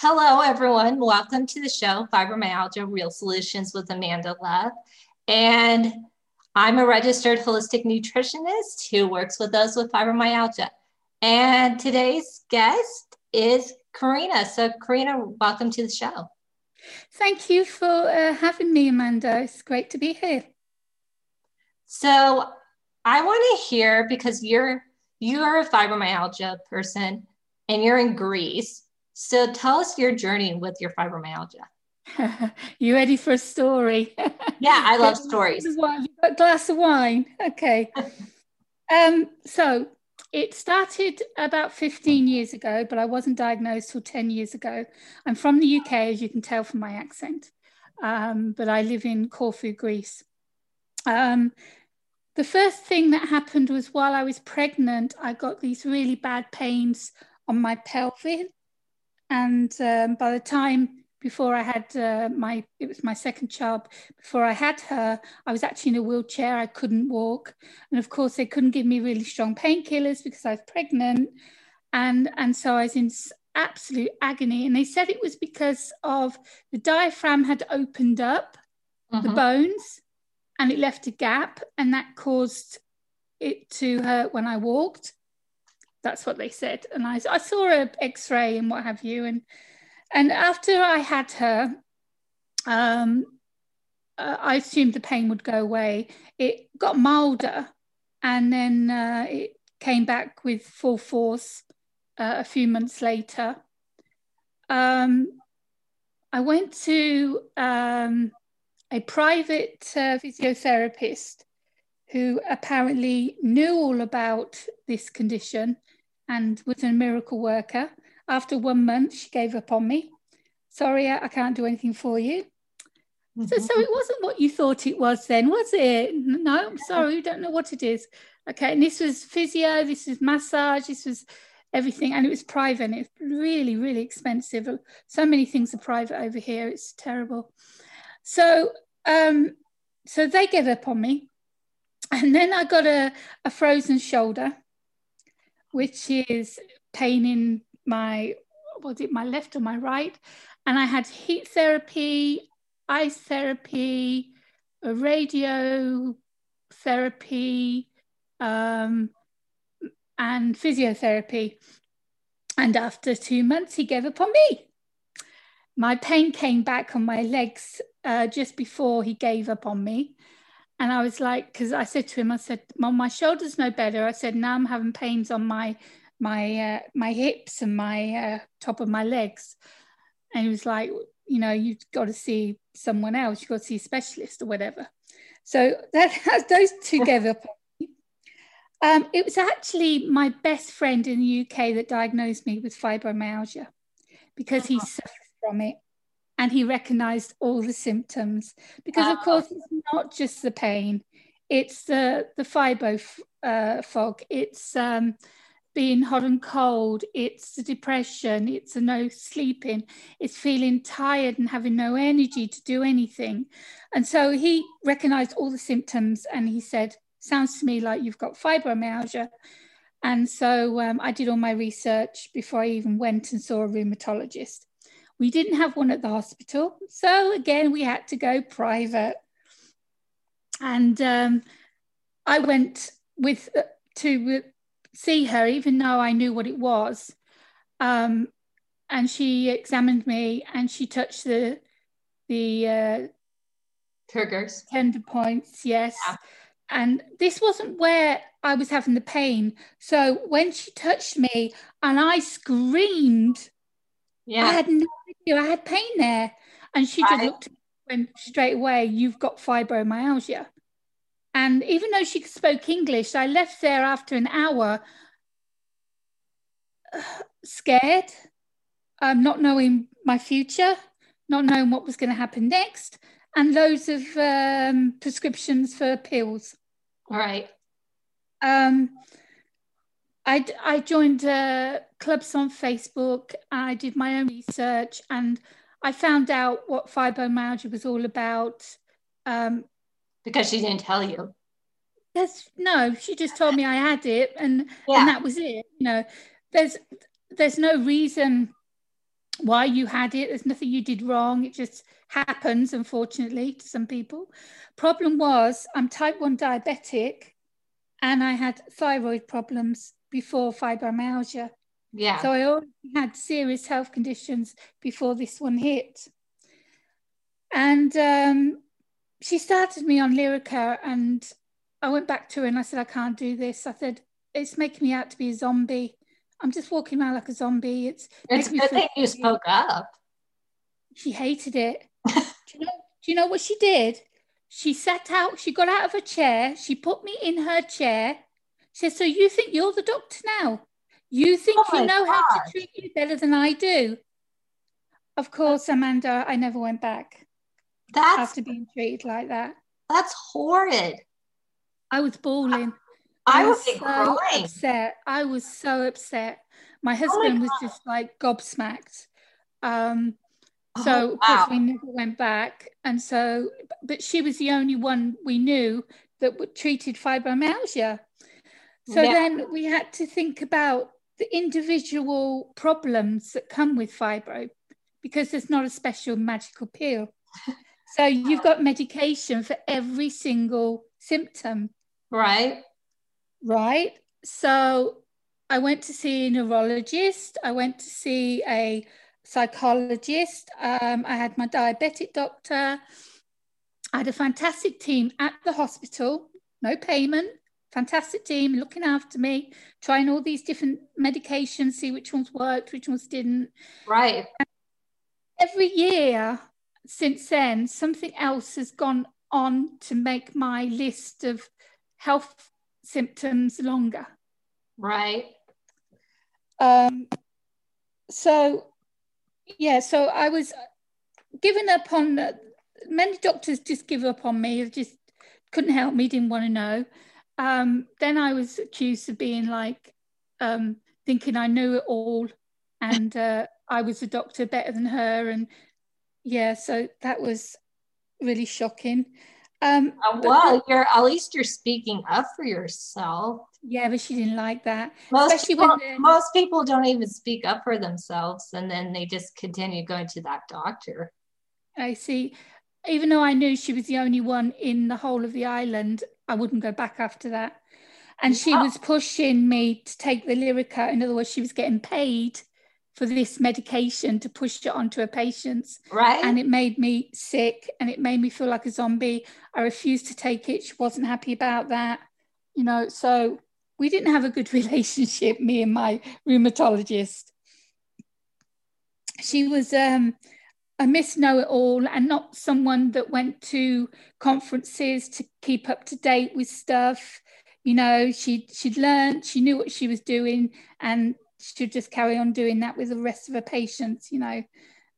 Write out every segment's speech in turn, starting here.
Hello, everyone. Welcome to the show, Fibromyalgia Real Solutions with Amanda Love. And I'm a registered holistic nutritionist who works with those with fibromyalgia. And today's guest is Karina. So, Karina, welcome to the show. Thank you for uh, having me, Amanda. It's great to be here. So, I want to hear because you're you're a fibromyalgia person and you're in Greece. So tell us your journey with your fibromyalgia. you ready for a story? yeah, I love stories. A glass of wine. Okay. um, so it started about 15 years ago, but I wasn't diagnosed till 10 years ago. I'm from the UK, as you can tell from my accent, um, but I live in Corfu, Greece. Um, the first thing that happened was while I was pregnant, I got these really bad pains on my pelvis and um, by the time before I had uh, my, it was my second child, before I had her, I was actually in a wheelchair. I couldn't walk. And of course, they couldn't give me really strong painkillers because I was pregnant. And, and so I was in absolute agony. And they said it was because of the diaphragm had opened up the mm-hmm. bones and it left a gap. And that caused it to hurt when I walked that's what they said. And I, I saw a X-ray and what have you, and and after I had her, um, uh, I assumed the pain would go away. It got milder, and then uh, it came back with full force uh, a few months later. Um, I went to um, a private uh, physiotherapist who apparently knew all about this condition and was a miracle worker. After one month, she gave up on me. Sorry, I can't do anything for you. Mm-hmm. So, so it wasn't what you thought it was then, was it? No, I'm sorry, we don't know what it is. Okay, and this was physio, this was massage, this was everything, and it was private, and it's really, really expensive. So many things are private over here, it's terrible. So, um, so they gave up on me, and then I got a, a frozen shoulder which is pain in my was it my left or my right? And i had heat therapy ice therapy radio therapy um, and physiotherapy. And after two months he gave up on me. My pain came back on my legs uh, just before he gave up on me and I was like, because I said to him, I said, "Mom, my shoulder's no better." I said, "Now I'm having pains on my my uh, my hips and my uh, top of my legs." And he was like, "You know, you've got to see someone else. You've got to see a specialist or whatever." So that has those together. um, it was actually my best friend in the UK that diagnosed me with fibromyalgia because he uh-huh. suffered from it and he recognized all the symptoms. Because of course it's not just the pain it's the the fibro uh, fog it's um, being hot and cold it's the depression it's the no sleeping it's feeling tired and having no energy to do anything. And so he recognized all the symptoms and he said sounds to me like you've got fibromyalgia. And so um, i did all my research before i even went and saw a rheumatologist we didn't have one at the hospital. So again, we had to go private. And um, I went with uh, to see her, even though I knew what it was. Um, and she examined me and she touched the the uh, triggers, tender points. Yes. Yeah. And this wasn't where I was having the pain. So when she touched me and I screamed, yeah. I had no idea I had pain there. And she just looked at me went straight away, you've got fibromyalgia. And even though she spoke English, I left there after an hour scared, um, not knowing my future, not knowing what was going to happen next, and loads of um, prescriptions for pills. All right. Um, I, I joined uh, clubs on Facebook. I did my own research and I found out what fibromyalgia was all about. Um, because she didn't tell you. Yes, no, she just told me I had it, and yeah. and that was it. You know, there's there's no reason why you had it. There's nothing you did wrong. It just happens, unfortunately, to some people. Problem was, I'm type 1 diabetic and I had thyroid problems before fibromyalgia. Yeah. So I already had serious health conditions before this one hit. And um, she started me on Lyrica and I went back to her and I said, I can't do this. I said, it's making me out to be a zombie. I'm just walking around like a zombie. It's it's good that you spoke up. She hated it. do you know? Do you know what she did? She sat out. She got out of her chair. She put me in her chair. She said, "So you think you're the doctor now? You think oh you know God. how to treat you better than I do?" Of course, Amanda. I never went back. That's after being treated like that. That's horrid. I was bawling. I, I was so crying. upset. I was so upset. My husband oh my was just like gobsmacked. Um, oh, so of course we never went back, and so but she was the only one we knew that treated fibromyalgia. So then we had to think about the individual problems that come with fibro because there's not a special magical pill. so you've got medication for every single symptom. Right right? So I went to see a neurologist, I went to see a psychologist, um, I had my diabetic doctor. I had a fantastic team at the hospital, no payment, fantastic team looking after me, trying all these different medications, see which ones worked, which ones didn't. Right. And every year since then, something else has gone on to make my list of health symptoms longer. Right. Um, so, yeah, so I was given up on, many doctors just give up on me, just couldn't help me, didn't want to know. Um, then I was accused of being like, um, thinking I knew it all and uh, I was a doctor better than her. And yeah, so that was really shocking. Um, uh, well, you're at least you're speaking up for yourself. Yeah, but she didn't like that. Most people, most people don't even speak up for themselves, and then they just continue going to that doctor. I see. Even though I knew she was the only one in the whole of the island, I wouldn't go back after that. And she oh. was pushing me to take the Lyrica. In other words, she was getting paid for this medication to push it onto a patient's. Right. And it made me sick and it made me feel like a zombie. I refused to take it. She wasn't happy about that. You know, so we didn't have a good relationship, me and my rheumatologist. She was um, a miss know it all and not someone that went to conferences to keep up to date with stuff. You know, she she'd learned, she knew what she was doing, and she'd just carry on doing that with the rest of her patients, you know.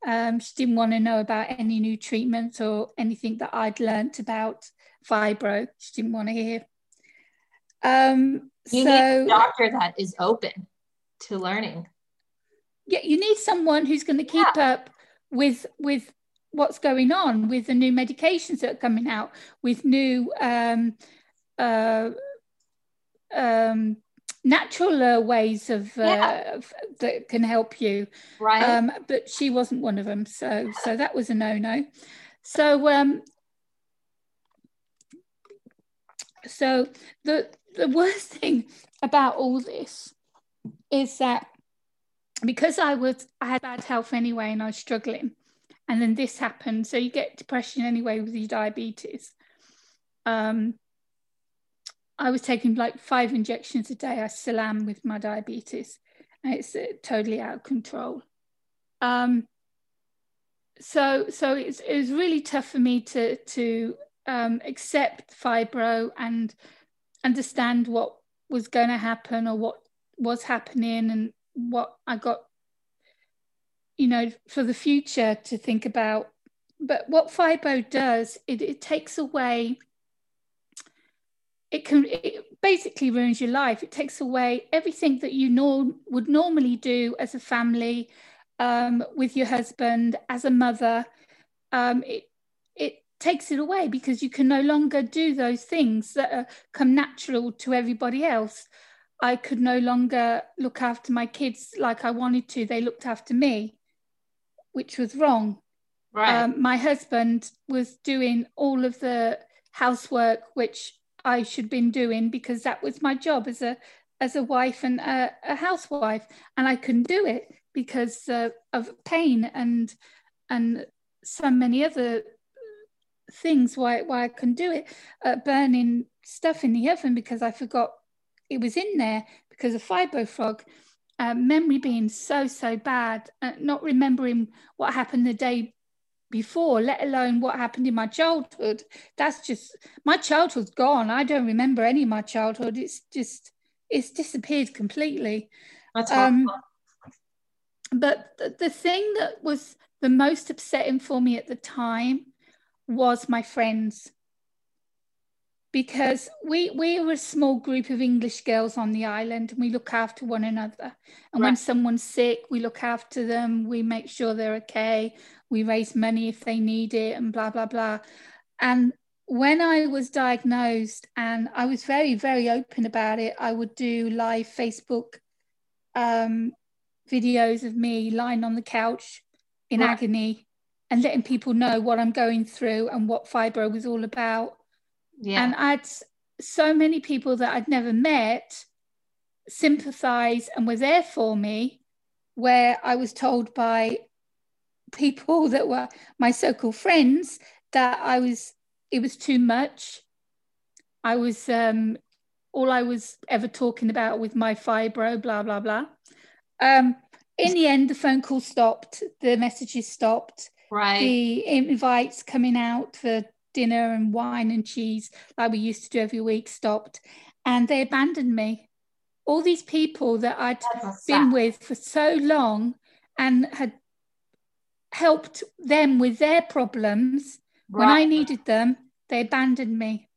Um, she didn't want to know about any new treatments or anything that I'd learnt about fibro. She didn't want to hear. Um, you so, need a doctor that is open to learning. Yeah, you need someone who's going to keep yeah. up with with what's going on with the new medications that are coming out, with new um, uh, um, natural uh, ways of, uh, yeah. of, that can help you. Right. Um, but she wasn't one of them, so so that was a no no. So um, so the the worst thing about all this is that because I was I had bad health anyway and I was struggling, and then this happened. So you get depression anyway with your diabetes. Um, I was taking like five injections a day. I still am with my diabetes. It's uh, totally out of control. Um, so so it's, it was really tough for me to to um, accept fibro and understand what was going to happen or what was happening and what I got, you know, for the future to think about. But what fibro does, it, it takes away it can it basically ruins your life. It takes away everything that you norm, would normally do as a family, um, with your husband, as a mother. Um, it it takes it away because you can no longer do those things that are, come natural to everybody else. I could no longer look after my kids like I wanted to. They looked after me. which was wrong. Right. Um, my husband was doing all of the housework, which I should have been doing because that was my job as a as a wife and a, a housewife, and I couldn't do it because uh, of pain and and so many other things why why I couldn't do it. Uh, burning stuff in the oven because I forgot it was in there because of fibro fog. Uh, memory being so so bad, uh, not remembering what happened the day before, let alone what happened in my childhood. That's just my childhood's gone. I don't remember any of my childhood. It's just it's disappeared completely. That's um, but the, the thing that was the most upsetting for me at the time was my friends because we we were a small group of English girls on the island and we look after one another. And right. when someone's sick, we look after them, we make sure they're okay, we raise money if they need it, and blah blah blah. And when I was diagnosed, and I was very very open about it, I would do live Facebook um, videos of me lying on the couch in right. agony and letting people know what I'm going through and what fibro was all about yeah. And I'd so many people that I'd never met sympathize and were there for me, where I was told by people that were my so-called friends that I was it was too much. I was um all I was ever talking about with my fibro, blah blah blah. Um, in the end, the phone call stopped, the messages stopped, right? The invites coming out for dinner and wine and cheese like we used to do every week stopped. And they abandoned me. All these people that i'd been with for so long and had helped them with their problems right. when i needed them they abandoned me.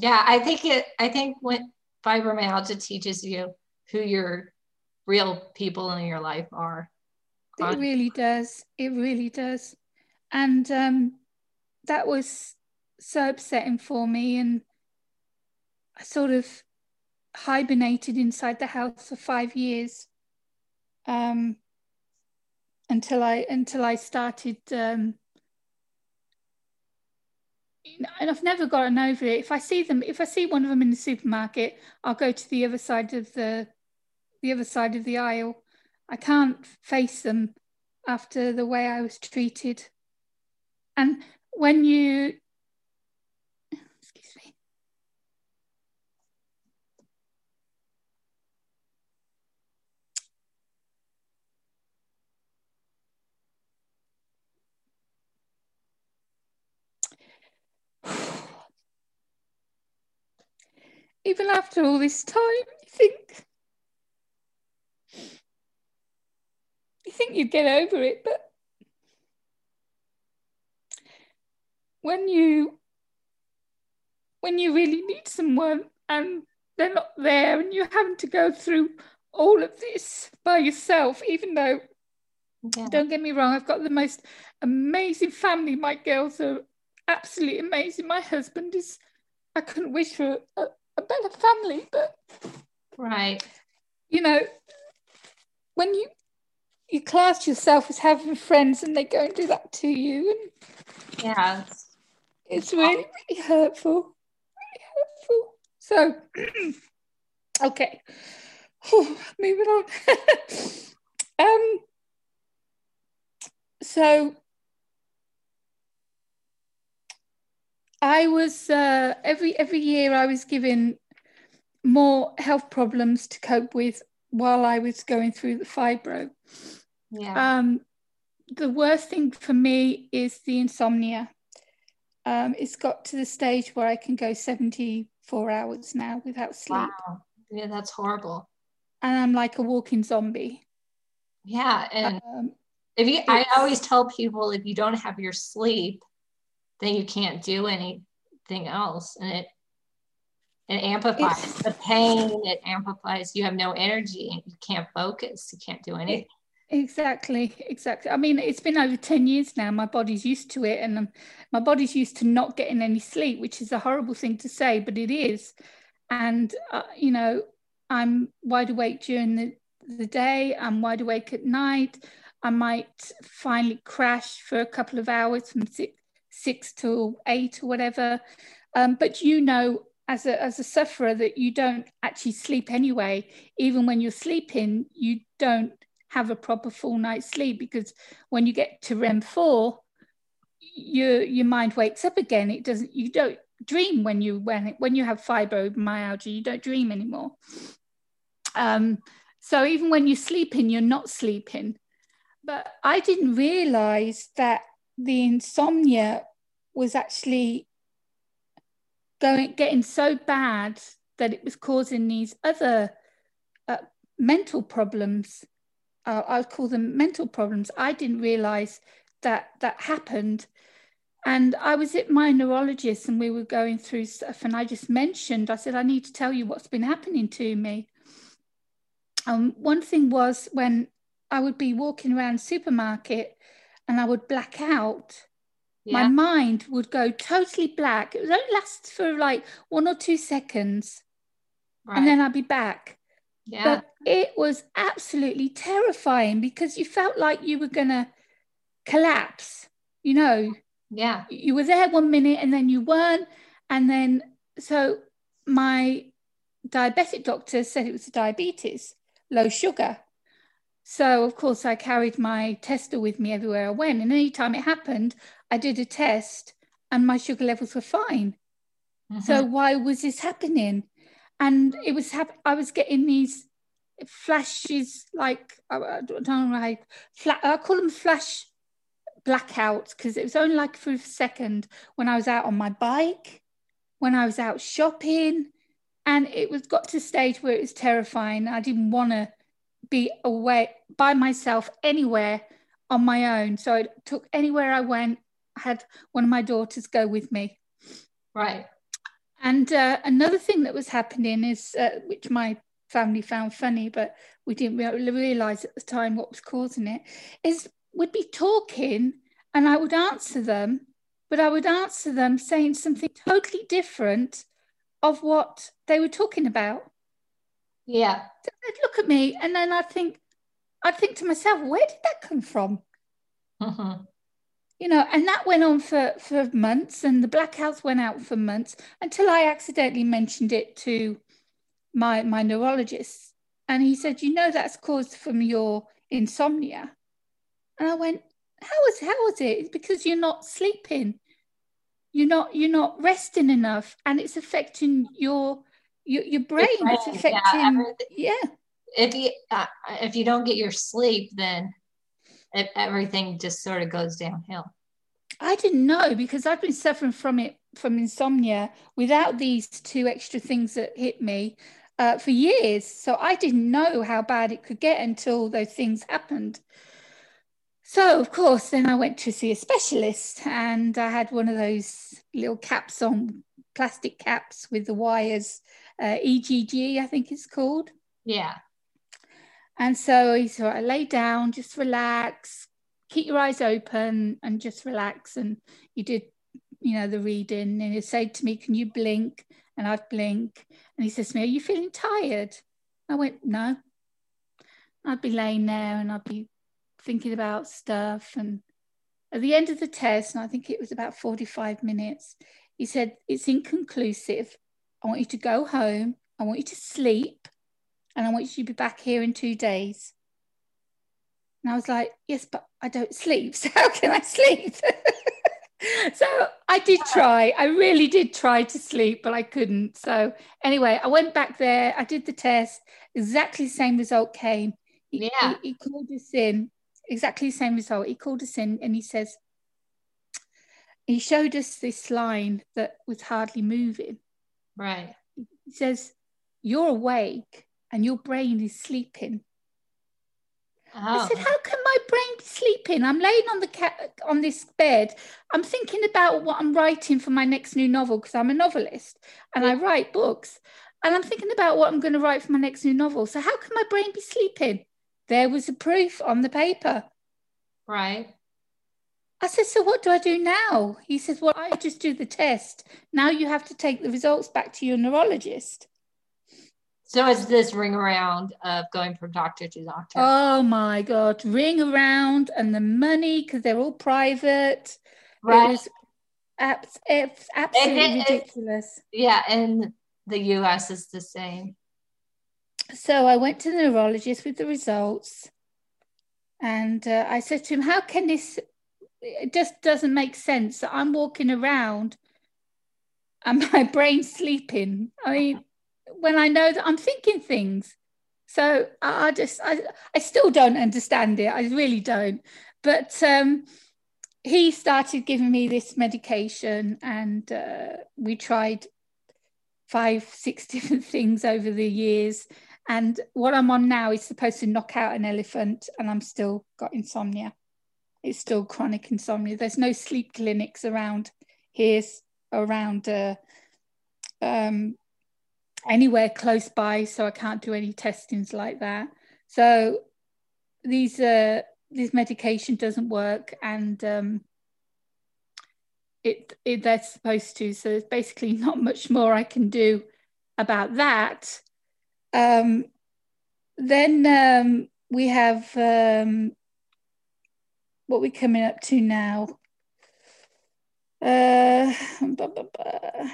Yeah i think it i think when fibromyalgia teaches you who your real people in your life are. It really does. It really does. And um that was so upsetting for me and I sort of hibernated inside the house for five years um, until I until I started um, and I've never gotten over it. If I see them, if I see one of them in the supermarket, I'll go to the other side of the the other side of the aisle. I can't face them after the way I was treated. And when you even after all this time, you think you think you get over it, but when you when you really need someone and they're not there and you're having to go through all of this by yourself, even though yeah. don't get me wrong, I've got the most amazing family. My girls are absolutely amazing. My husband is I couldn't wish for a, a better family, but right, you know, when you you class yourself as having friends and they go and do that to you, and yeah, it's, it's really really hurtful, really hurtful. So, okay, moving on. um, so I was uh, every every year I was given more health problems to cope with while I was going through the fibro. Yeah. Um, the worst thing for me is the insomnia. Um, it's got to the stage where I can go 74 hours now without sleep. Wow. Yeah, that's horrible. And I'm like a walking zombie. Yeah. And um, if you, I always tell people if you don't have your sleep, then you can't do anything else. And it it amplifies the pain, it amplifies you have no energy, you can't focus, you can't do anything. Exactly, exactly. I mean, it's been over 10 years now. My body's used to it, and um, my body's used to not getting any sleep, which is a horrible thing to say, but it is. And, uh, you know, I'm wide awake during the, the day, I'm wide awake at night. I might finally crash for a couple of hours from six, six to eight or whatever. Um, but you know, as a, as a sufferer, that you don't actually sleep anyway. Even when you're sleeping, you don't have a proper full night's sleep because when you get to REM four, your your mind wakes up again. It doesn't. You don't dream when you when when you have fibromyalgia. You don't dream anymore. Um, so even when you're sleeping, you're not sleeping. But I didn't realize that the insomnia was actually going getting so bad that it was causing these other uh, mental problems. Uh, I call them mental problems. I didn't realize that that happened. And I was at my neurologist and we were going through stuff. And I just mentioned, I said, I need to tell you what's been happening to me. Um, one thing was when I would be walking around supermarket and I would black out. Yeah. My mind would go totally black. It would only last for like one or two seconds. Right. And then I'd be back. Yeah. But it was absolutely terrifying because you felt like you were going to collapse, you know. Yeah. You were there one minute and then you weren't. And then, so my diabetic doctor said it was diabetes, low sugar. So, of course, I carried my tester with me everywhere I went. And anytime it happened, I did a test and my sugar levels were fine. Mm-hmm. So, why was this happening? And it was, hap- I was getting these flashes like, I don't know, like, flat, I call them flash blackouts because it was only like for a second when I was out on my bike, when I was out shopping. And it was got to a stage where it was terrifying. I didn't want to be away by myself anywhere on my own. So I took anywhere I went. I had one of my daughters go with me. Right. And uh, another thing that was happening is, uh, which my family found funny, but we didn't re- realize at the time what was causing it, is we'd be talking and I would answer them, but I would answer them saying something totally different of what they were talking about. Yeah. They'd look at me and then I'd think, I'd think to myself, where did that come from? Mm-hmm. You know, and that went on for, for months and the blackouts went out for months until I accidentally mentioned it to my my neurologist. And he said, you know, that's caused from your insomnia. And I went, how is how is it? It's because you're not sleeping. You're not you're not resting enough and it's affecting your your, your brain, brain is affecting yeah, yeah. if you uh, if you don't get your sleep then it, everything just sort of goes downhill. I didn't know because i've been suffering from it from insomnia without these two extra things that hit me uh, for years. So i didn't know how bad it could get until those things happened. So of course then i went to see a specialist and i had one of those little caps on plastic caps with the wires uh, EEG, I think it's called. Yeah. And so he said, I lay down, just relax, keep your eyes open and just relax. And he did, you know, the reading and he said to me, Can you blink? And I'd blink. And he says to me, Are you feeling tired? I went, No. I'd be laying there and I'd be thinking about stuff. And at the end of the test, and I think it was about 45 minutes, he said, It's inconclusive. I want you to go home. I want you to sleep. And I want you to be back here in two days. And I was like, Yes, but I don't sleep. So how can I sleep? so I did try. I really did try to sleep, but I couldn't. So anyway, I went back there. I did the test. Exactly the same result came. He, yeah. he, he called us in. Exactly the same result. He called us in and he says, he showed us this line that was hardly moving. Right. He says, You're awake and your brain is sleeping. Oh. I said, oh. How can my brain be sleeping? I'm laying on the cat on this bed. I'm thinking about what I'm writing for my next new novel because I'm a novelist and. I mm. write books. And I'm thinking about what I'm going to write for my next new novel. So how can my brain be sleeping? There was a proof on the paper. Right. I said, So what do I do now? He says, Well, I just do the test. Now you have to take the results back to your neurologist. So it's this ring around of going from doctor to doctor. Oh my god, ring around and the money because they're all private. right. It abs- it's absolutely it- it- ridiculous. yeah, and the US is the same. So I went to the neurologist with the results, and uh, I said to him, "How can this? It just doesn't make sense that I'm walking around and my brain's sleeping. I mean, when I know that I'm thinking things." So I just, I, I still don't understand it. I really don't. But um, he started giving me this medication, and uh, we tried five, six different things over the years. And what I'm on now is supposed to knock out an elephant, and I'm still got insomnia. It's still chronic insomnia. There's no sleep clinics around here, around uh, um, anywhere close by, so I can't do any testings like that. So these uh, this medication doesn't work, and um, it, it they're supposed to. So there's basically not much more I can do about that. Um, then um, we have um, what we're coming up to now. Uh, blah, blah, blah.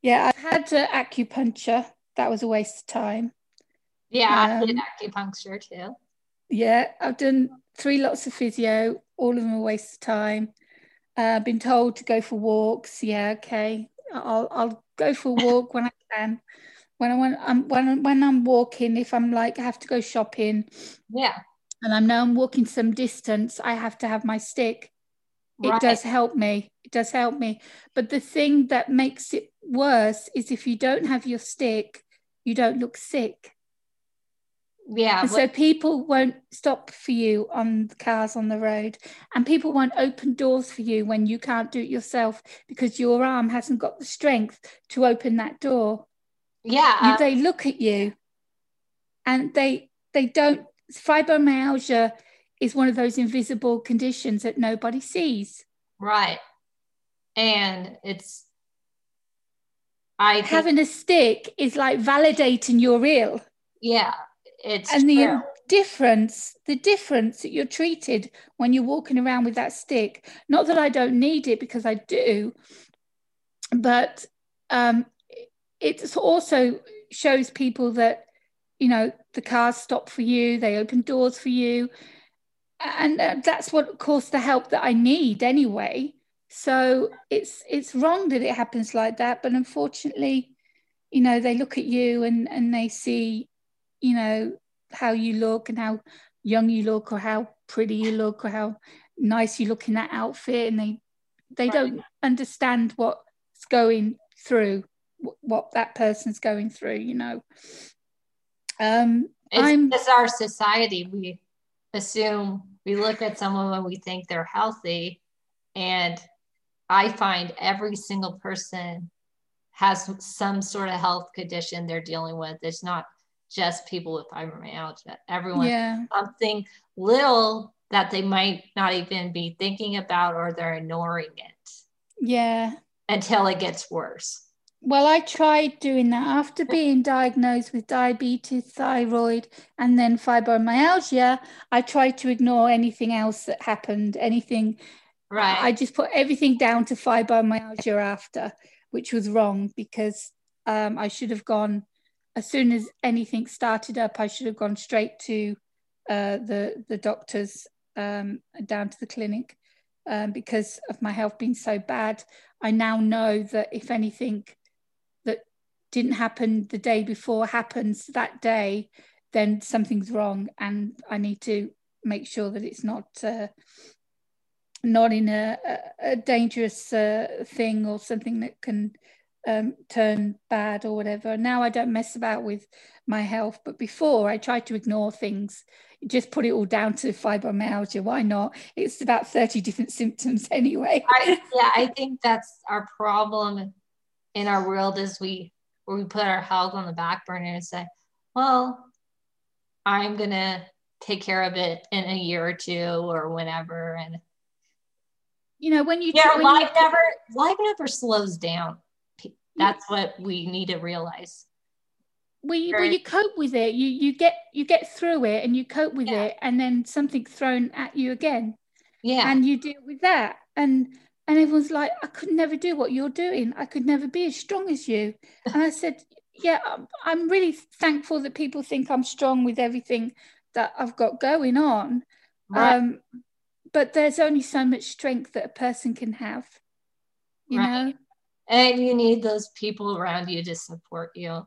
Yeah, I've had uh, acupuncture. That was a waste of time. Yeah, I did Um, acupuncture too. Yeah, I've done three lots of physio, all of them a waste of time. Uh, been told to go for walks. Yeah, okay. I'll I'll go for a walk when I can. When I when I'm when when I'm walking, if I'm like I have to go shopping Yeah. and I know I'm walking some distance, I have to have my stick. It does help me. It does help me. But the thing that makes it worse is if you don't have your stick, you don't look sick. Yeah. And so people won't stop for you on the cars on the road, and people won't open doors for you when you can't do it yourself because your arm hasn't got the strength to open that door. Yeah. Uh, they look at you, and they they don't. Fibromyalgia is one of those invisible conditions that nobody sees. right. And it's I think, Having a stick is like validating you're ill. yeah, it's and the difference the difference that you're treated when you're walking around with that stick not that i don't need it because i do but um it also shows people that you know the cars stop for you they open doors for you. And uh, that's what of course the help that i need anyway. So it's it's wrong that it happens like that but unfortunately you know they look at you and and they see you know how you look and how young you look or how pretty you look or how nice you look in that outfit. And they they Right. don't understand what's going through what that person's going through you know um It's I'm- our society. We assume we look at someone when we think they're healthy, and I find every single person has some sort of health condition they're dealing with. It's not just people with fibromyalgia. Everyone yeah something little that they might not even be thinking about or they're ignoring it yeah until it gets worse. Well, I tried doing that after being diagnosed with diabetes, thyroid, and then fibromyalgia. I tried to ignore anything else that happened, anything. Right. I just put everything down to fibromyalgia after, which was wrong because um, I should have gone as soon as anything started up. I should have gone straight to uh, the the doctors um, down to the clinic um, because of my health being so bad. I now know that if anything didn't happen the day before happens that day, then something's wrong, and I need to make sure that it's not uh, not in a, a, dangerous uh, thing or something that can um, turn bad or whatever. Now I don't mess about with my health, but before I tried to ignore things, just put it all down to fibromyalgia. Why not? It's about 30 different symptoms anyway. I, yeah, I think that's our problem in our world is we where we put our health on the back burner and say, well, I'm gonna take care of it in a year or two or whenever. And You know, when you yeah, when you- life never life never slows down. That's what we need to realize well you, well, you cope with it you you get you get through it and you cope with yeah. it and then something thrown at you again yeah and you deal with that and and everyone's like i could never do what you're doing i could never be as strong as you and i said yeah i'm really thankful that people think i'm strong with everything that i've got going on right. um but there's only so much strength that a person can have you right. know and you need those people around you to support you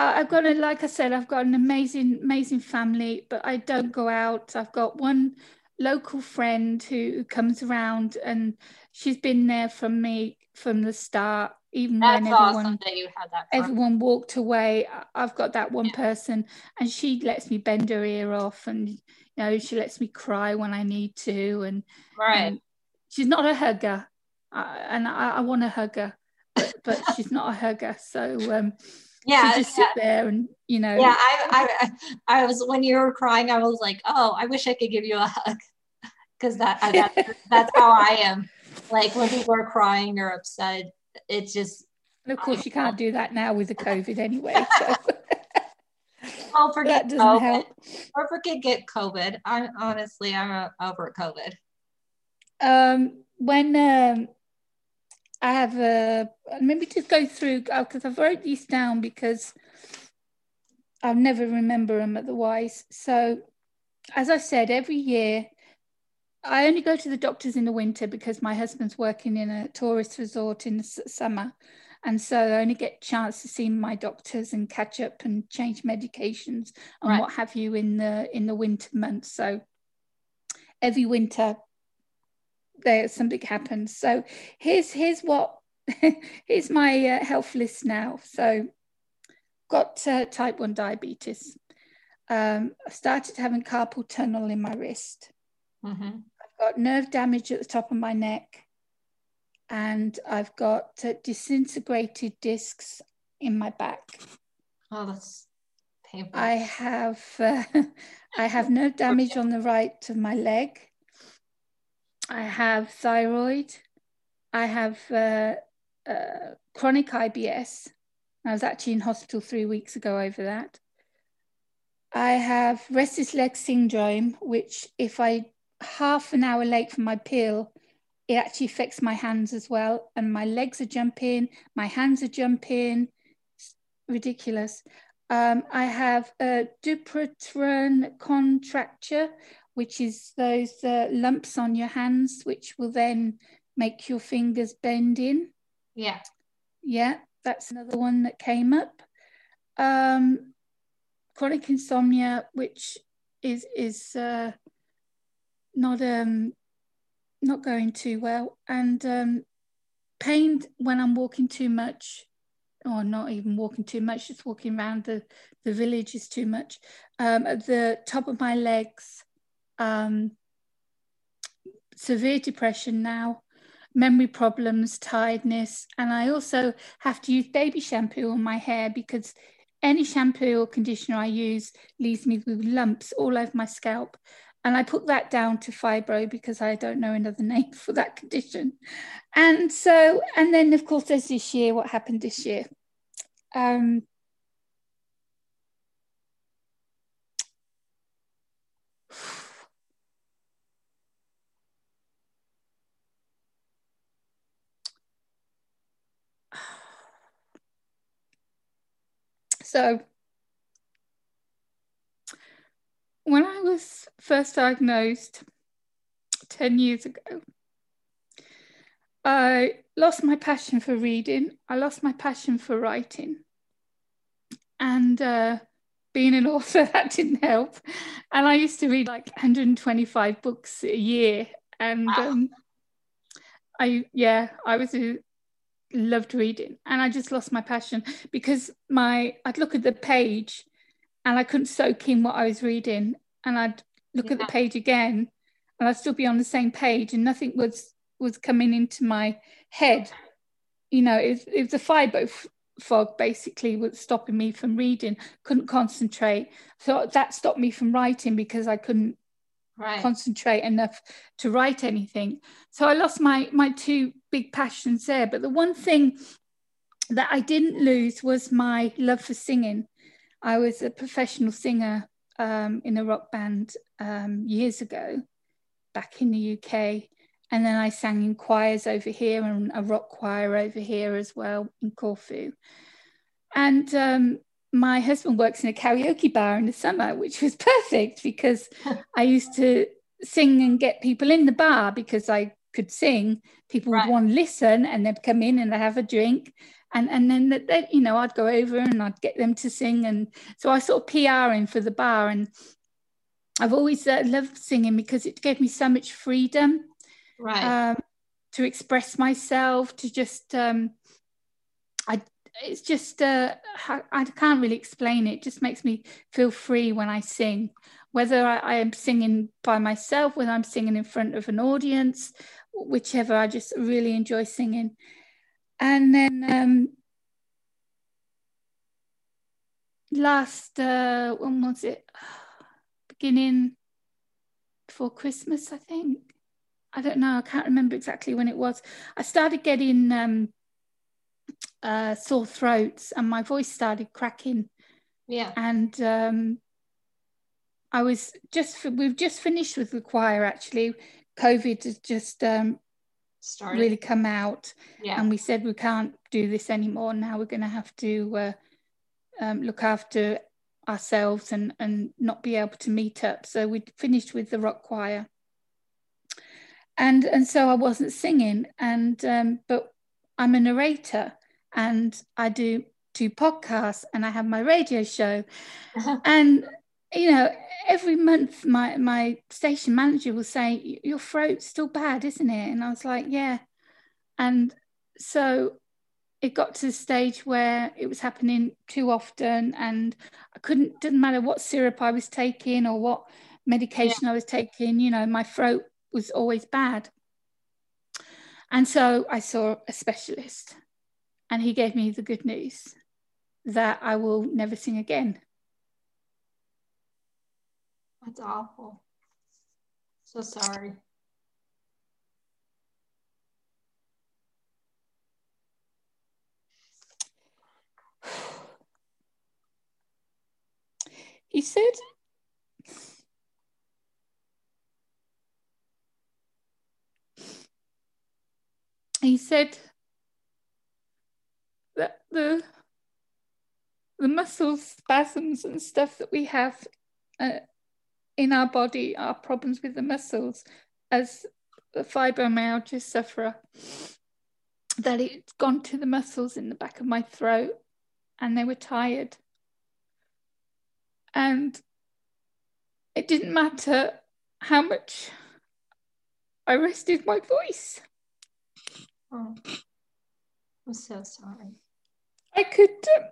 I've got a, like I said, I've got an amazing, amazing family, but I don't go out. I've got one local friend who comes around and she's been there from me from the start, even That's when everyone, that you had that everyone walked away. I've got that one yeah. person and she lets me bend her ear off and, you know, she lets me cry when I need to. And, right. And she's not a hugger. Uh, and I, I want to hug her, but, but she's not a hugger. So, um, yeah just sit there and you know yeah I, I i was when you were crying i was like oh i wish i could give you a hug because that, that that's how i am like when people are crying or upset it's just and of course you can't do that now with the covid anyway so. Oh forget that doesn't COVID. help. Or forget get covid. I honestly i'm over covid. Um when um I have a maybe just go through because I've wrote these down because I'll never remember them otherwise. So, as I said, every year I only go to the doctors in the winter because my husband's working in a tourist resort in the summer. And so I only get a chance to see my doctors and catch up and change medications and right. what have you in the in the winter months. So every winter there something happens. So here's here's what here's my uh, health list now. So got uh, type one diabetes. Um, I started having carpal tunnel in my wrist. Mm-hmm. I've got nerve damage at the top of my neck, and I've got uh, disintegrated discs in my back. Oh, that's painful. I have uh, I have nerve damage on the right of my leg. I have thyroid. I have uh, uh, chronic IBS. I was actually in hospital three weeks ago over that. I have restless leg syndrome, which if I half an hour late for my pill, it actually affects my hands as well. And my legs are jumping, my hands are jumping. It's ridiculous. Um, I have a Dupuytren contracture, which is those uh, lumps on your hands, which will then make your fingers bend in. Yeah. Yeah, that's another one that came up. Um, chronic insomnia, which is is uh, not um not going too well, and um, pain when I'm walking too much, or not even walking too much, just walking around the the village is too much. Um, at the top of my legs, um, severe depression now, memory problems, tiredness, and I also have to use baby shampoo on my hair because any shampoo or conditioner I use leaves me with lumps all over my scalp. And I put that down to fibro because I don't know another name for that condition. And so, and then of course, there's this year, what happened this year. Um, So, when I was first diagnosed 10 years ago, I lost my passion for reading, I lost my passion for writing. And uh, being an author, that didn't help. And I used to read like 125 books a year. And wow. um, I, yeah, I was a loved reading and I just lost my passion because my I'd look at the page and I couldn't soak in what I was reading and I'd look yeah. at the page again and I'd still be on the same page and nothing was was coming into my head you know it, it was a fiber f- fog basically was stopping me from reading couldn't concentrate so that stopped me from writing because I couldn't right. concentrate enough to write anything. So I lost my my two big passions there. But the one thing that I didn't lose was my love for singing. I was a professional singer um, in a rock band um, years ago, back in the UK. And then I sang in choirs over here and a rock choir over here as well in Corfu. And um, my husband works in a karaoke bar in the summer, which was perfect because I used to sing and get people in the bar because I could sing. People right. would want to listen and they'd come in and they'd have a drink. And, and then that you know I'd go over and I'd get them to sing. And so I sort of PRing for the bar. And I've always uh, loved singing because it gave me so much freedom right. um, to express myself to just um, I it's just uh, I can't really explain it. it just makes me feel free when I sing. Whether I, I, am singing by myself whether I'm singing in front of an audience whichever I just really enjoy singing and then um, last uh, when was it beginning before Christmas I think I don't know. I can't remember exactly when it was. I started getting um, uh, sore throats and my voice started cracking. Yeah. And um, I was just, we've just finished with the choir actually. COVID has just um, Started. really come out. Yeah. And we said we can't do this anymore. Now we're going to have to uh, um, look after ourselves and, and not be able to meet up. So we finished with the rock choir and and so I wasn't singing and um, but I'm a narrator and I do do podcasts and I have my radio show and you know every month my my station manager will say your throat's still bad isn't it and I was like yeah and so it got to the stage where it was happening too often and I couldn't didn't matter what syrup I was taking or what medication yeah. I was taking you know my throat was always bad. And so I saw a specialist, and he gave me the good news that I will never sing again. That's awful. So sorry. He said he said that the the muscle spasms and stuff that we have uh, in our body are problems with the muscles as the fibromyalgia sufferer that it's gone to the muscles in the back of my throat and they were tired and it didn't matter how much I rested my voice Oh, I'm so sorry. I could. Um,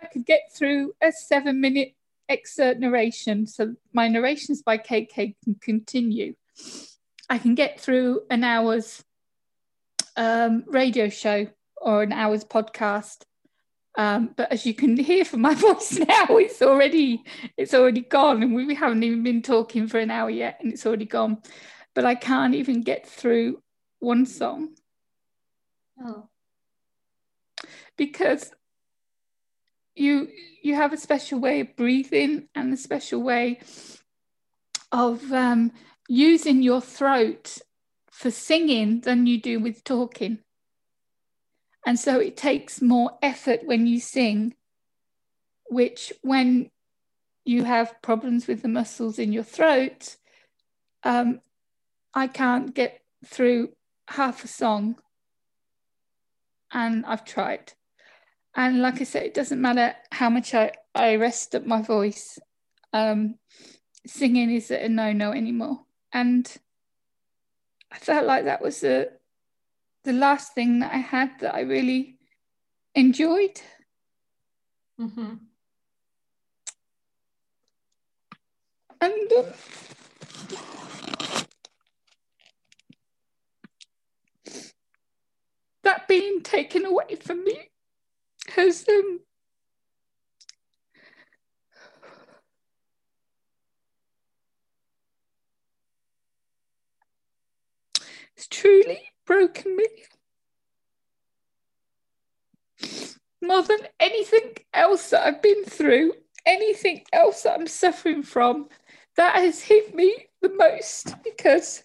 I could get through a seven minute excerpt narration. So my narrations by KK can continue. I can get through an hour's um, radio show or an hour's podcast um, but as you can hear from my voice now, it's already it's already gone, and we haven't even been talking for an hour yet, and it's already gone. But I can't even get through one song. Oh. Because you you have a special way of breathing and a special way of um, using your throat for singing than you do with talking. And so it takes more effort when you sing, which when you have problems with the muscles in your throat, um, I can't get through half a song. And I've tried. And like I said, it doesn't matter how much I, I rest up my voice. Um, singing is a no no anymore. And I felt like that was a the last thing that I had that I really enjoyed. Mm-hmm. And um, that being taken away from me has um, truly broken me. More than anything else that I've been through, anything else that I'm suffering from, that has hit me the most because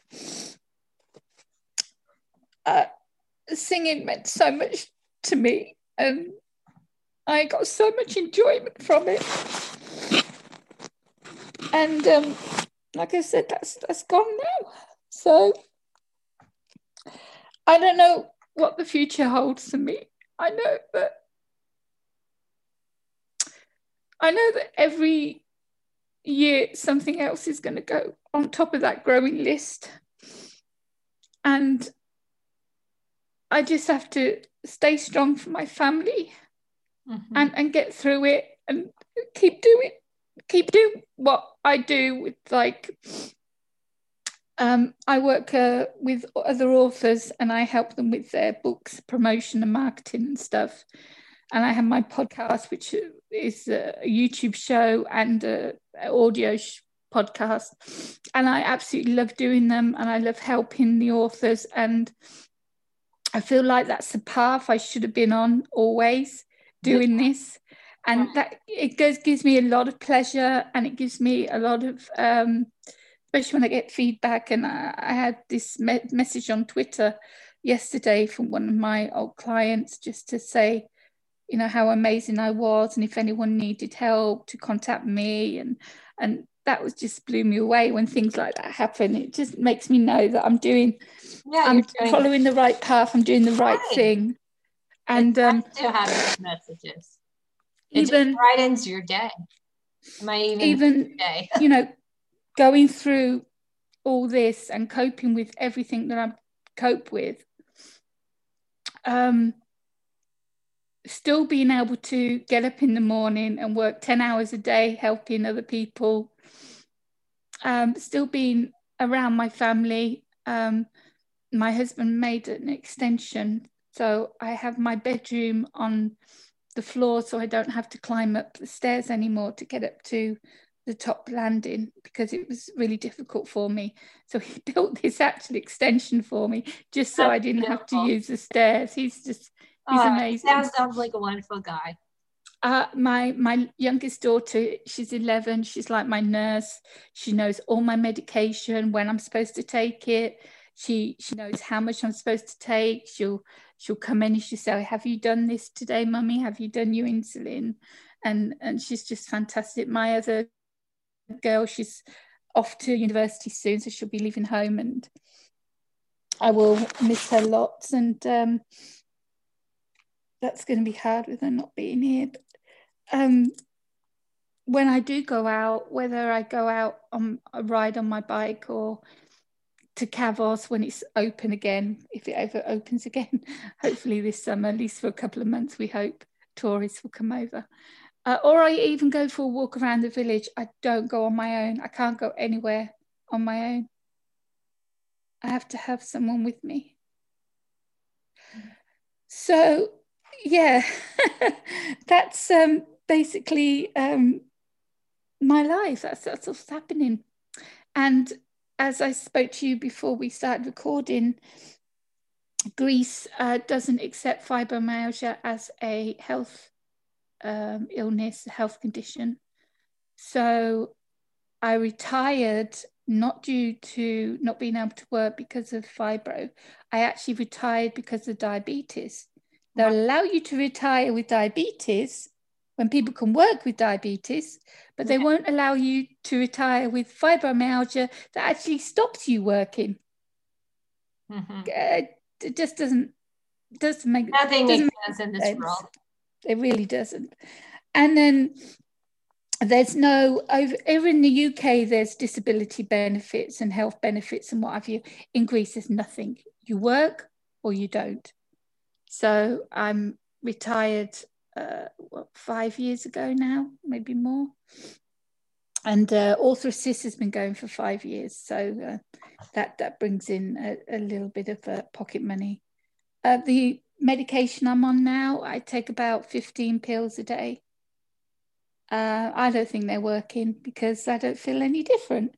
uh, singing meant so much to me and I got so much enjoyment from it. And um, like I said, that's that's gone now. So I don't know what the future holds for me. I know that I know that every year something else is going to go on top of that growing list. And I just have to stay strong for my family mm-hmm. and, and get through it and keep doing keep doing what I do with like um, I work uh, with other authors and I help them with their books, promotion and marketing and stuff. And I have my podcast, which is a YouTube show and an audio sh- podcast. And I absolutely love doing them and I love helping the authors. And I feel like that's the path I should have been on always doing this. And that it goes gives me a lot of pleasure and it gives me a lot of um, especially when I get feedback. And I, I had this me- message on Twitter yesterday from one of my old clients just to say, you know, how amazing I was, and if anyone needed help to contact me, and and that was just blew me away when things like that happen. It just makes me know that I'm doing, yeah, I'm doing following the right path, I'm doing the right, right. thing, and um, to have those messages. It even brightens your day. I even, even day? you know, going through all this and coping with everything that I cope with, um, still being able to get up in the morning and work 10 hours a day helping other people, um, still being around my family. Um, my husband made an extension, so I have my bedroom on the floor so I don't have to climb up the stairs anymore to get up to the top landing because it was really difficult for me. So he built this actual extension for me just so That's I didn't beautiful. have to use the stairs. He's just he's oh, amazing. That sounds like a wonderful guy. Uh, my my youngest daughter, she's 11. She's like my nurse. She knows all my medication, when I'm supposed to take it. She she knows how much I'm supposed to take. She'll she'll come in and she'll say, "Have you done this today, mummy? Have you done your insulin?" And and she's just fantastic. My other girl. She's off to university soon, so she'll be leaving home, and I will miss her lots. And um, that's going to be hard with her not being here. But um, when I do go out, whether I go out on a ride on my bike or to Kavos when it's open again, if it ever opens again, hopefully this summer, at least for a couple of months, we hope tourists will come over. Uh, or I even go for a walk around the village. I don't go on my own. I can't go anywhere on my own. I have to have someone with me. So, yeah, that's um, basically um, my life. That's, that's what's happening. And as I spoke to you before we started recording, Greece uh, doesn't accept fibromyalgia as a health um, illness, health condition. So I retired not due to not being able to work because of fibro. I actually retired because of diabetes. They'll allow you to retire with diabetes when people can work with diabetes, but they won't allow you to retire with fibromyalgia that actually stops you working. Mm-hmm. Uh, it just doesn't doesn't make nothing doesn't makes sense in this sense. world. It really doesn't. And then there's no over, over in the UK there's disability benefits and health benefits and what have you. In Greece there's nothing. You work or you don't. So I'm retired uh, what, five years ago now, maybe more. And uh, Author Assist has been going for five years, so uh, that that brings in a, a little bit of uh, pocket money. Uh, the medication I'm on now, I take about 15 pills a day. Uh, I don't think they're working because I don't feel any different.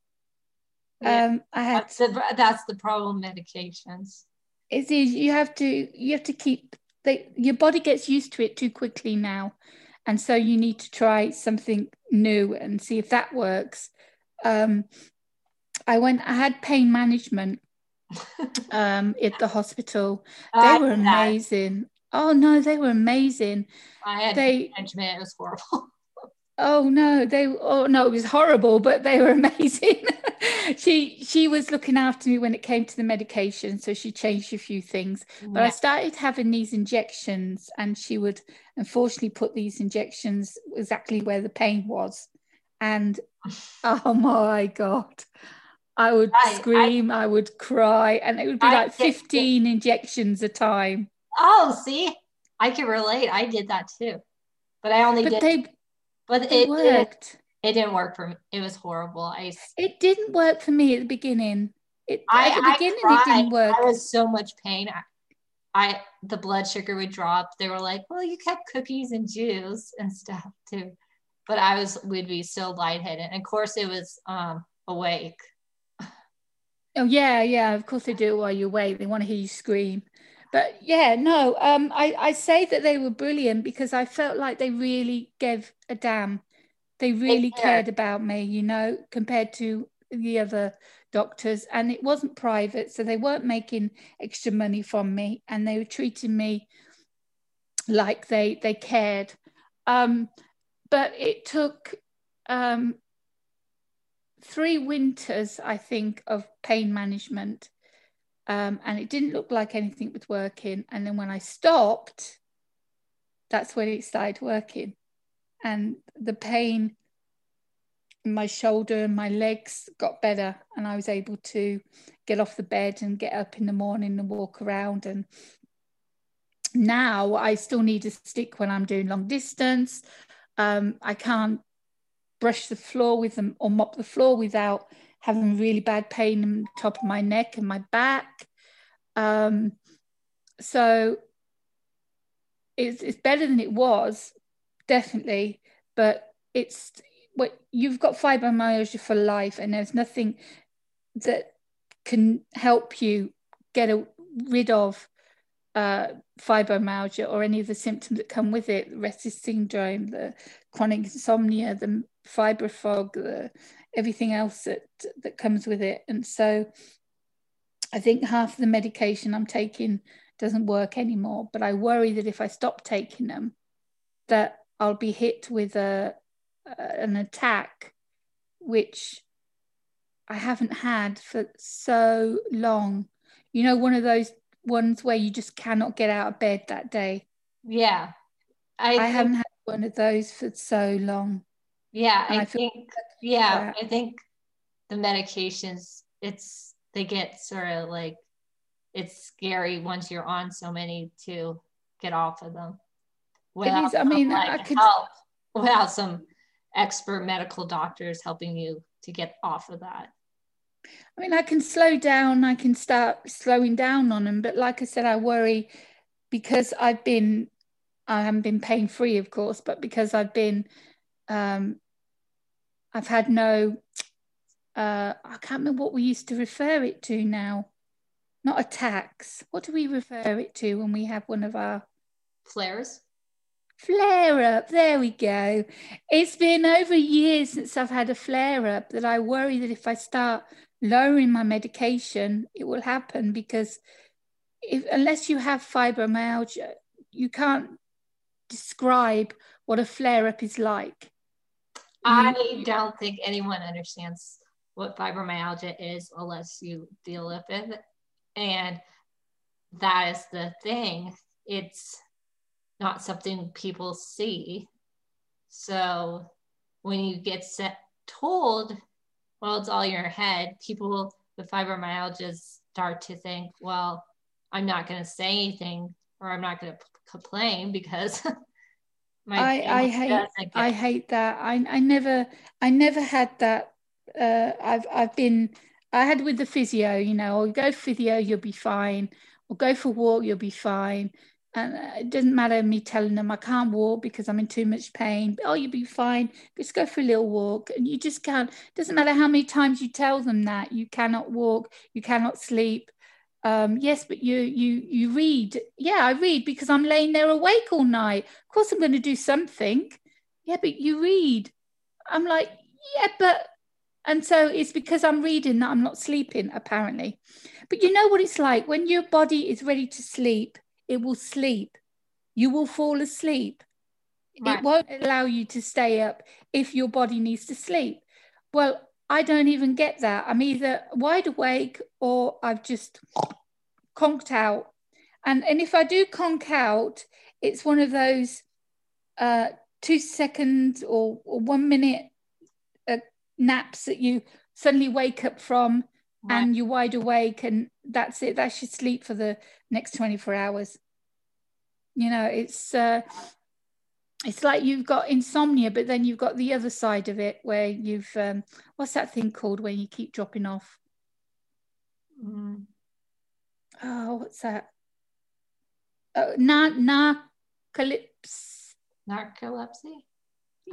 Yeah. Um, I had that's the, that's the problem. Medications. It's you have to you have to keep they, your body gets used to it too quickly now, and so you need to try something new and see if that works. Um, I went. I had pain management um, at the hospital. They were amazing. Oh no, they were amazing. I had they, management. It was horrible. Oh no, they oh no, it was horrible, but they were amazing. she she was looking after me when it came to the medication, so she changed a few things. Yeah. But I started having these injections, and she would unfortunately put these injections exactly where the pain was. And oh my god. I would I, scream, I, I, would cry, and it would be I like 15 injections a time. Oh, see, I can relate. I did that too. But I only but did they but it, worked. It, it, didn't work for me. It was horrible. I it didn't work for me at the beginning. It I, at the beginning it didn't work. I was so much pain. I, I the blood sugar would drop. They were like, "Well, you kept cookies and juice and stuff too," but I was would be so lightheaded. And of course, it was um, awake. Oh yeah, yeah. Of course they do while you're awake. They want to hear you scream. But yeah, no, um, I, I say that they were brilliant because I felt like they really gave a damn. They really yeah. cared about me, you know, compared to the other doctors. And it wasn't private, so they weren't making extra money from me and they were treating me like they they cared. Um, but it took um, three winters, I think, of pain management um, and it didn't look like anything was working. And then when I stopped, that's when it started working. And the pain in my shoulder and my legs got better. And I was able to get off the bed and get up in the morning and walk around. And now I still need a stick when I'm doing long distance. Um, I can't brush the floor with them or mop the floor without having really bad pain in the top of my neck and my back. Um, so it's, it's better than it was, definitely, but it's what you've got fibromyalgia for life, and there's nothing that can help you get a, rid of uh, fibromyalgia or any of the symptoms that come with it, the restless syndrome, the chronic insomnia, the fibro fog, the everything else that that comes with it. And so I think half the medication I'm taking doesn't work anymore. But I worry that if I stop taking them, that I'll be hit with a, a an attack, which I haven't had for so long. You know, one of those ones where you just cannot get out of bed that day. Yeah. I, I haven't had one of those for so long. Yeah, I, I think yeah, I think the medications it's they get sort of like it's scary once you're on so many to get off of them. Without, it is, I mean, like I could help, without some expert medical doctors helping you to get off of that. I mean, I can slow down, I can start slowing down on them, but like I said, I worry because I've been, I haven't been pain free, of course, but because I've been um, I've had no, uh, I can't remember what we used to refer it to now. Not attacks. What do we refer it to when we have one of our flares? Flare up. There we go. It's been over years since I've had a flare up that I worry that if I start lowering my medication, it will happen because if, unless you have fibromyalgia, you can't describe what a flare up is like. I mm. don't think anyone understands what fibromyalgia is unless you deal with it. And that is the thing. It's not something people see. So when you get set, told, well, it's all in your head, people with fibromyalgia start to think, well, I'm not going to say anything or I'm not going to p- complain because I, I hate I hate that. I, I never I never had that. Uh, I've I've been I had with the physio, you know, or go physio, you'll be fine, or go for a walk, you'll be fine. And uh, it doesn't matter me telling them I can't walk because I'm in too much pain. Oh, you'll be fine. Just go for a little walk. And you just can't. Doesn't matter how many times you tell them that you cannot walk, you cannot sleep. Um, yes, but you you you read. Yeah, I read because I'm laying there awake all night. Of course, I'm going to do something. Yeah, but you read. I'm like, yeah, but and so it's because I'm reading that I'm not sleeping, apparently. But you know what it's like when your body is ready to sleep it will sleep. You will fall asleep. Right. It won't allow you to stay up if your body needs to sleep. Well, I don't even get that. I'm either wide awake or I've just conked out. And, and if I do conk out, it's one of those uh, two seconds or, or one minute uh, naps that you suddenly wake up from right. and you're wide awake and that's it. That's your sleep for the next 24 hours. You know, it's uh, it's like you've got insomnia, but then you've got the other side of it where you've um, what's that thing called when you keep dropping off? Mm. Oh, what's that? Uh, na- narcolepsy. Narcolepsy.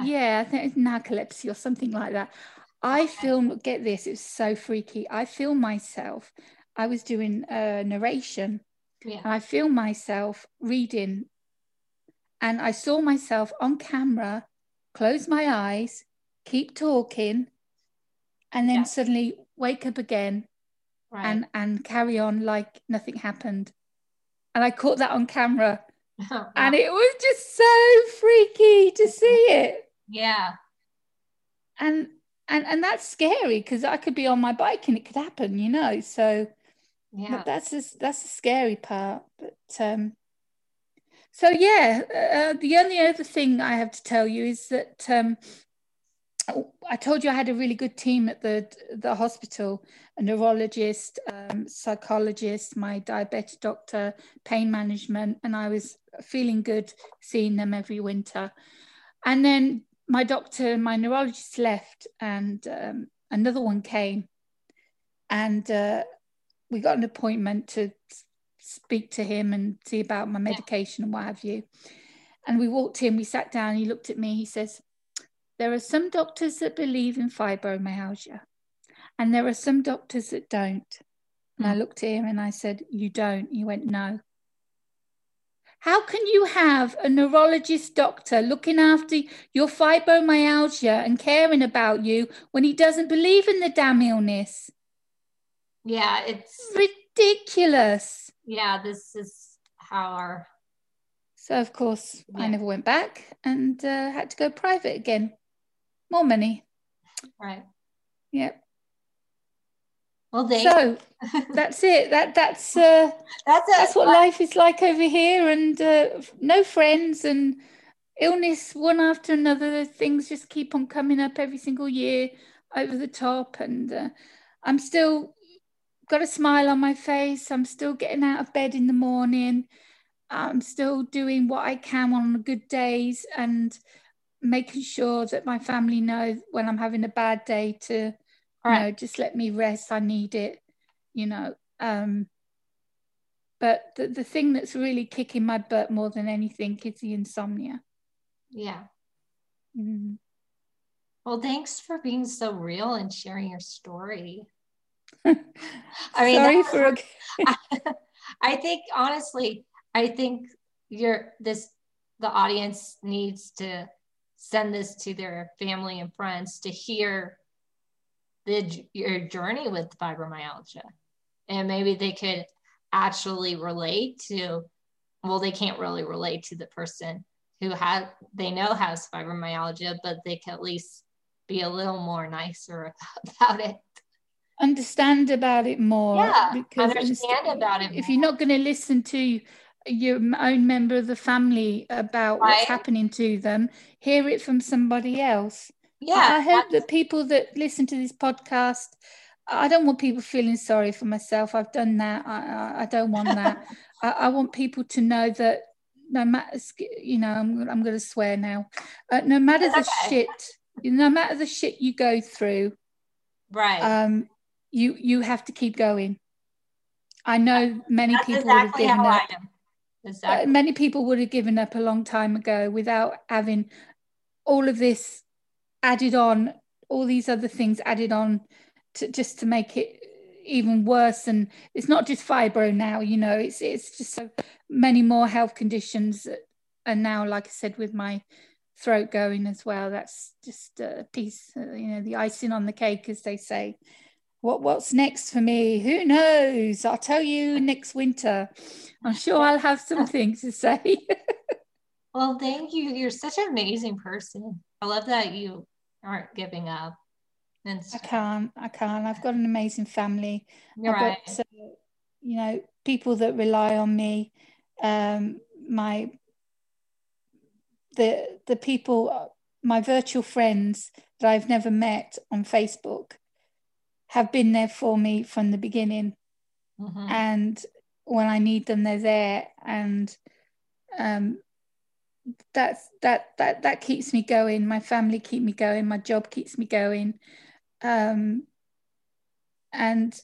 Yeah, I think it's narcolepsy or something like that. I film, get this, it's so freaky. I film myself. I was doing a narration yeah. and I filmed myself reading. And I saw myself on camera close my eyes, keep talking, and then yeah. suddenly wake up again right. and, and carry on like nothing happened. And I caught that on camera. Oh, wow. And it was just so freaky to see it. Yeah. And and and that's scary because I could be on my bike and it could happen, you know. So yeah, that's just, that's the scary part. But um, so yeah, uh, the only other thing I have to tell you is that um, I told you I had a really good team at the the hospital: a neurologist, um, psychologist, my diabetic doctor, pain management, and I was feeling good seeing them every winter. And then my doctor, my neurologist left, and um, another one came, and uh, we got an appointment to speak to him and see about my medication yeah. and what have you. And we walked in, we sat down, he looked at me, he says, There are some doctors that believe in fibromyalgia, and there are some doctors that don't. And I hmm. looked at him and I said, You don't. He went, No. How can you have a neurologist doctor looking after your fibromyalgia and caring about you when he doesn't believe in the damn illness? Yeah, it's ridiculous. Yeah, this is how our. So, of course, yeah. I never went back and uh, had to go private again. More money. Right. Yep. Well, so that's it. That that's uh, that's it. That's what life is like over here, and uh, no friends and illness one after another. Things just keep on coming up every single year over the top, and uh, I'm still got a smile on my face. I'm still getting out of bed in the morning. I'm still doing what I can on good days and making sure that my family know when I'm having a bad day to right. you know, just let me rest. I need it, you know. Um, but the, the thing that's really kicking my butt more than anything is the insomnia. Yeah. Mm. Well, thanks for being so real and sharing your story. I mean, sorry for. I, I think honestly, I think you're this. The audience needs to send this to their family and friends to hear the your journey with fibromyalgia and maybe they could actually relate to well they can't really relate to the person who has they know has fibromyalgia but they can at least be a little more nicer about it understand about it more yeah because understand about it if more. you're not going to listen to your own member of the family about right. what's happening to them hear it from somebody else yeah i hope that people that listen to this podcast i don't want people feeling sorry for myself. I've done that. I, I, I don't want that. I, I, want people to know that no matter you know i'm, I'm going to swear now. Uh, no matter the okay. shit no matter the shit you go through right. um you you have to keep going. I know many That's people exactly would have given up exactly. many people would have given up a long time ago without having all of this added on, all these other things added on to just to make it even worse. And it's not just fibro now, you know, it's it's just so many more health conditions. And now, like I said, with my throat going as well, that's just a piece, uh, you know, the icing on the cake, as they say. What what's next for me? Who knows? I'll tell you next winter. I'm sure I'll have some things to say. well, thank you. You're such an amazing person. I love that you aren't giving up. And I can't. I can't. I've got an amazing family. You're I've right. Got, uh, you know, people that rely on me. Um, my the the people, my virtual friends that I've never met on Facebook, have been there for me from the beginning. Mm-hmm. And when I need them, they're there. And um, that's that that that keeps me going. My family keep me going. My job keeps me going. Um, and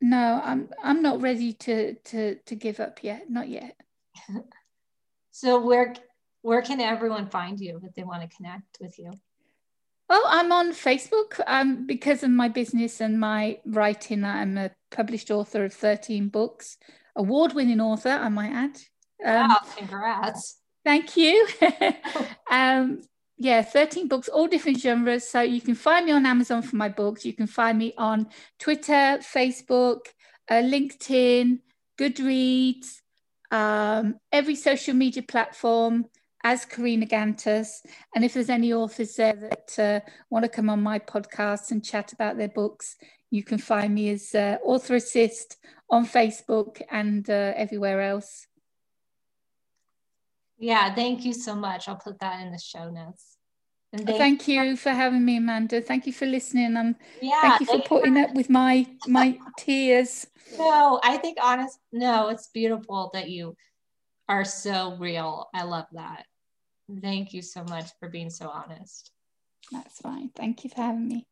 no, I'm I'm not ready to to to give up yet. Not yet. so where where can everyone find you if they want to connect with you? Oh, I'm on Facebook um, because of my business and my writing. I'm a published author of 13 books, award winning author, I might add. Um, wow, congrats. Thank you. um, yeah, 13 books, all different genres. So you can find me on Amazon for my books. You can find me on Twitter, Facebook, uh, LinkedIn, Goodreads, um, every social media platform as Karina Kantas. And if there's any authors there that uh, want to come on my podcast and chat about their books, you can find me as uh, Author Assist on Facebook and uh, everywhere else. Yeah, thank you so much. I'll put that in the show notes. And thank, thank you for having me, Amanda. Thank you for listening. And yeah, thank you for putting up with my my tears. No, I think honest. No, it's beautiful that you are so real. I love that. Thank you so much for being so honest. That's fine. Thank you for having me.